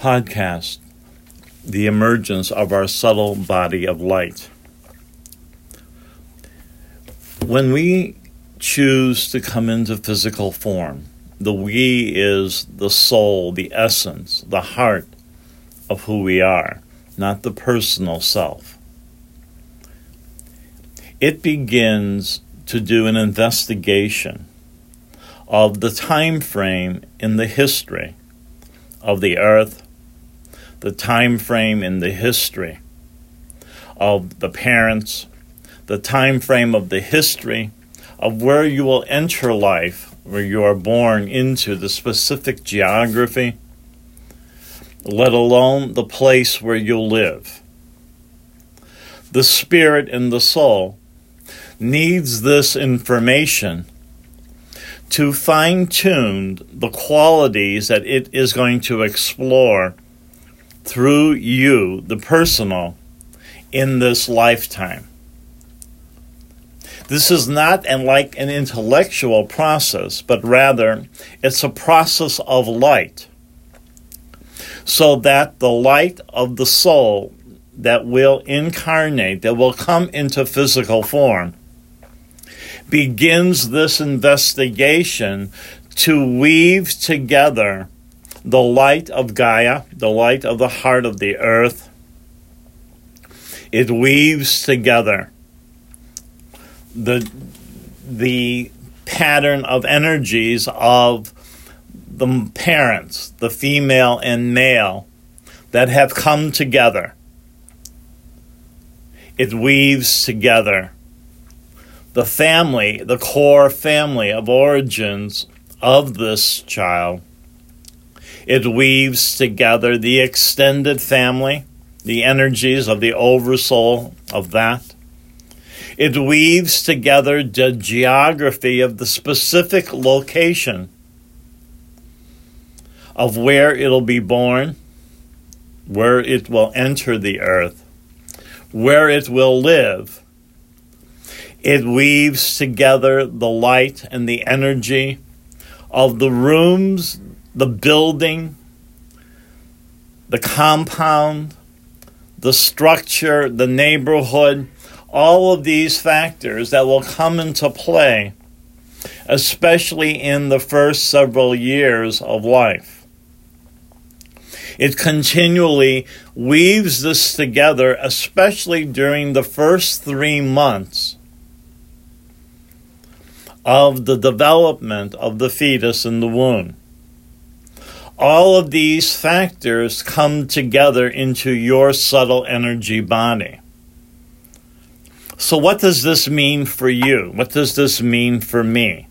podcast, The Emergence of Our Subtle Body of Light. When we choose to come into physical form, the we is the soul, the essence, the heart of who we are, not the personal self. It begins to do an investigation of the time frame in the history of the earth, the time frame in the history of the parents, the time frame of the history of where you will enter life, where you are born into the specific geography, let alone the place where you'll live. The spirit and the soul needs this information to fine tune the qualities that it is going to explore through you, the personal, in this lifetime. This is not like an intellectual process, but rather it's a process of light. So that the light of the soul that will incarnate, that will come into physical form, begins this investigation to weave together the light of Gaia, the light of the heart of the earth. It weaves together the the pattern of energies of the parents, the female and male, that have come together. It weaves together the family, the core family of origins of this child. It weaves together the extended family, the energies of the oversoul of that. It weaves together the geography of the specific location of where it'll be born, where it will enter the earth, where it will live it weaves together the light and the energy of the rooms, the building, the compound, the structure, the neighborhood, all of these factors that will come into play, especially in the first several years of life. It continually weaves this together, especially during the first three months of the development of the fetus in the womb. All of these factors come together into your subtle energy body. So, what does this mean for you? What does this mean for me?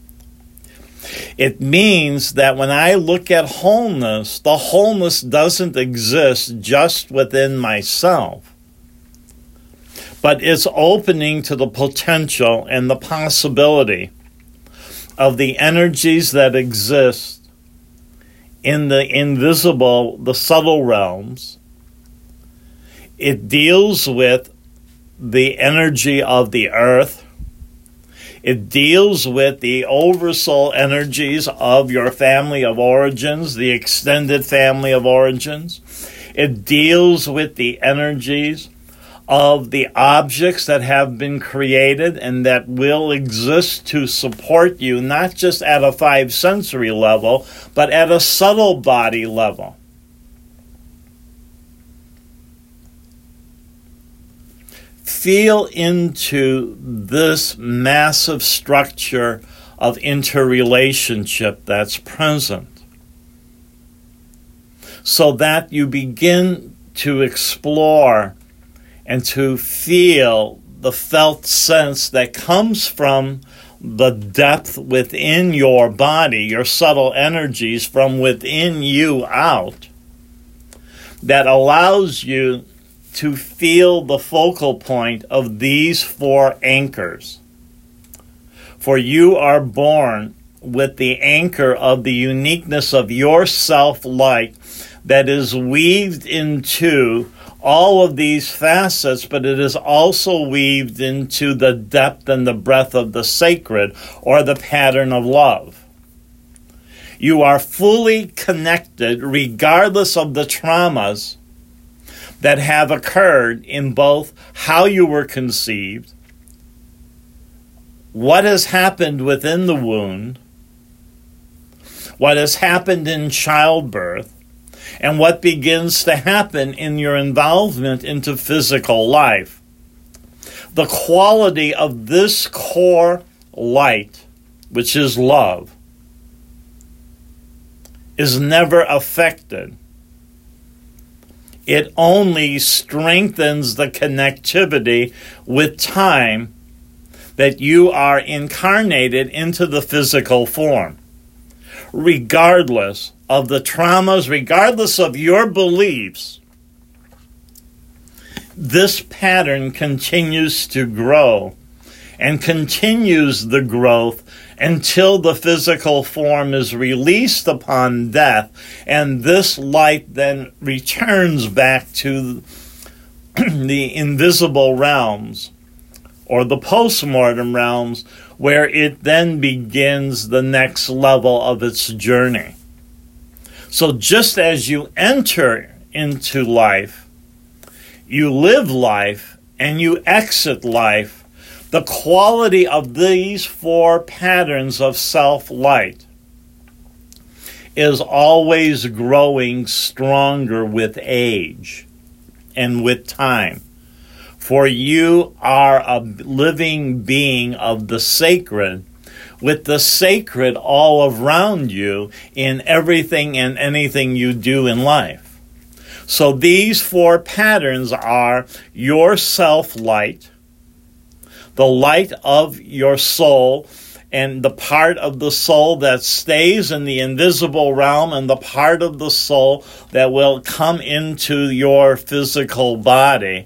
It means that when I look at wholeness, the wholeness doesn't exist just within myself, but it's opening to the potential and the possibility of the energies that exist in the invisible, the subtle realms. It deals with the energy of the earth. It deals with the oversoul energies of your family of origins, the extended family of origins. It deals with the energies of the objects that have been created and that will exist to support you, not just at a five sensory level, but at a subtle body level. Feel into this massive structure of interrelationship that's present so that you begin to explore and to feel the felt sense that comes from the depth within your body, your subtle energies from within you out, that allows you to feel the focal point of these four anchors. For you are born with the anchor of the uniqueness of your self light that is weaved into all of these facets, but it is also weaved into the depth and the breadth of the sacred or the pattern of love. You are fully connected regardless of the traumas that have occurred in both how you were conceived, what has happened within the wound, what has happened in childbirth, and what begins to happen in your involvement into physical life. The quality of this core light, which is love, is never affected it only strengthens the connectivity with time that you are incarnated into the physical form. Regardless of the traumas, regardless of your beliefs, this pattern continues to grow and continues the growth until the physical form is released upon death, and this light then returns back to the invisible realms or the postmortem realms, where it then begins the next level of its journey. So, just as you enter into life, you live life and you exit life the quality of these four patterns of self light is always growing stronger with age and with time. For you are a living being of the sacred, with the sacred all around you in everything and anything you do in life. So these four patterns are your self light the light of your soul and the part of the soul that stays in the invisible realm and the part of the soul that will come into your physical body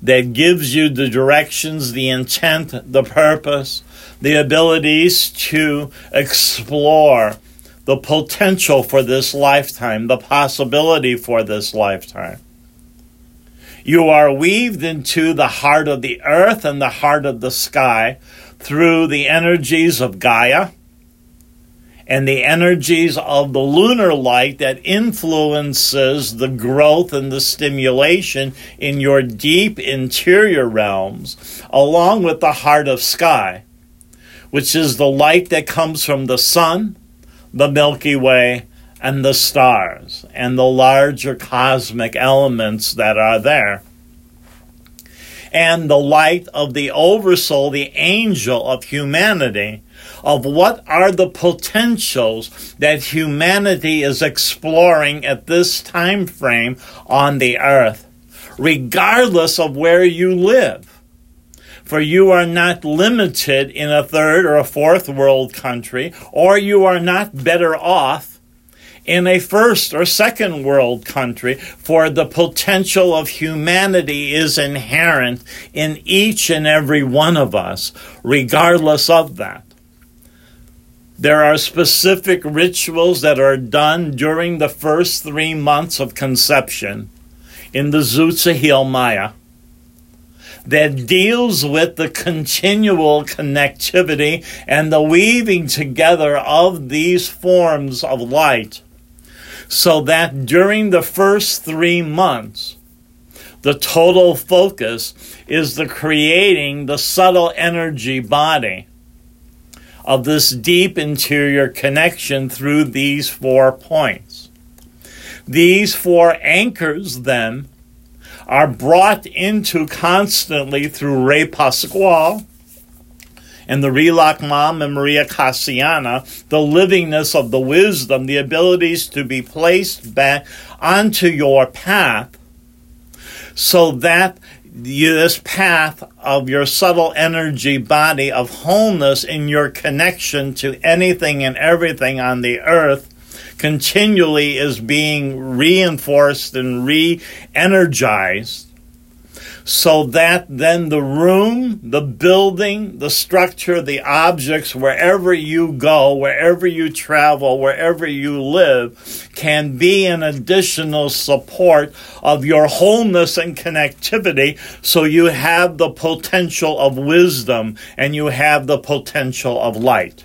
that gives you the directions, the intent, the purpose, the abilities to explore the potential for this lifetime, the possibility for this lifetime. You are weaved into the heart of the earth and the heart of the sky through the energies of Gaia and the energies of the lunar light that influences the growth and the stimulation in your deep interior realms, along with the heart of sky, which is the light that comes from the sun, the Milky Way, and the stars and the larger cosmic elements that are there. And the light of the oversoul, the angel of humanity, of what are the potentials that humanity is exploring at this time frame on the earth, regardless of where you live for you are not limited in a third or a fourth world country, or you are not better off in a first or second world country, for the potential of humanity is inherent in each and every one of us, regardless of that. There are specific rituals that are done during the first three months of conception in the Zutza Maya that deals with the continual connectivity and the weaving together of these forms of light so that during the first three months, the total focus is the creating the subtle energy body of this deep interior connection through these four points. These four anchors then are brought into constantly through Ray Pasquale and the Rilaj Mam and Maria Cassiana, the livingness of the wisdom, the abilities to be placed back onto your path so that this path of your subtle energy body of wholeness in your connection to anything and everything on the earth continually is being reinforced and re energized so that then the room, the building, the structure, the objects, wherever you go, wherever you travel, wherever you live, can be an additional support of your wholeness and connectivity so you have the potential of wisdom and you have the potential of light.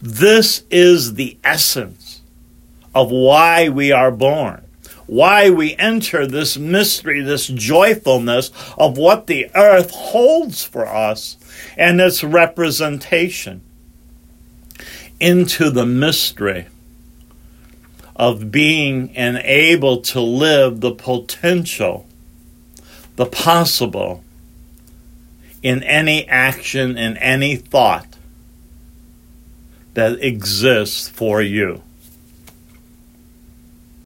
This is the essence of why we are born, why we enter this mystery, this joyfulness of what the earth holds for us and its representation into the mystery of being and able to live the potential, the possible in any action, in any thought that exists for you.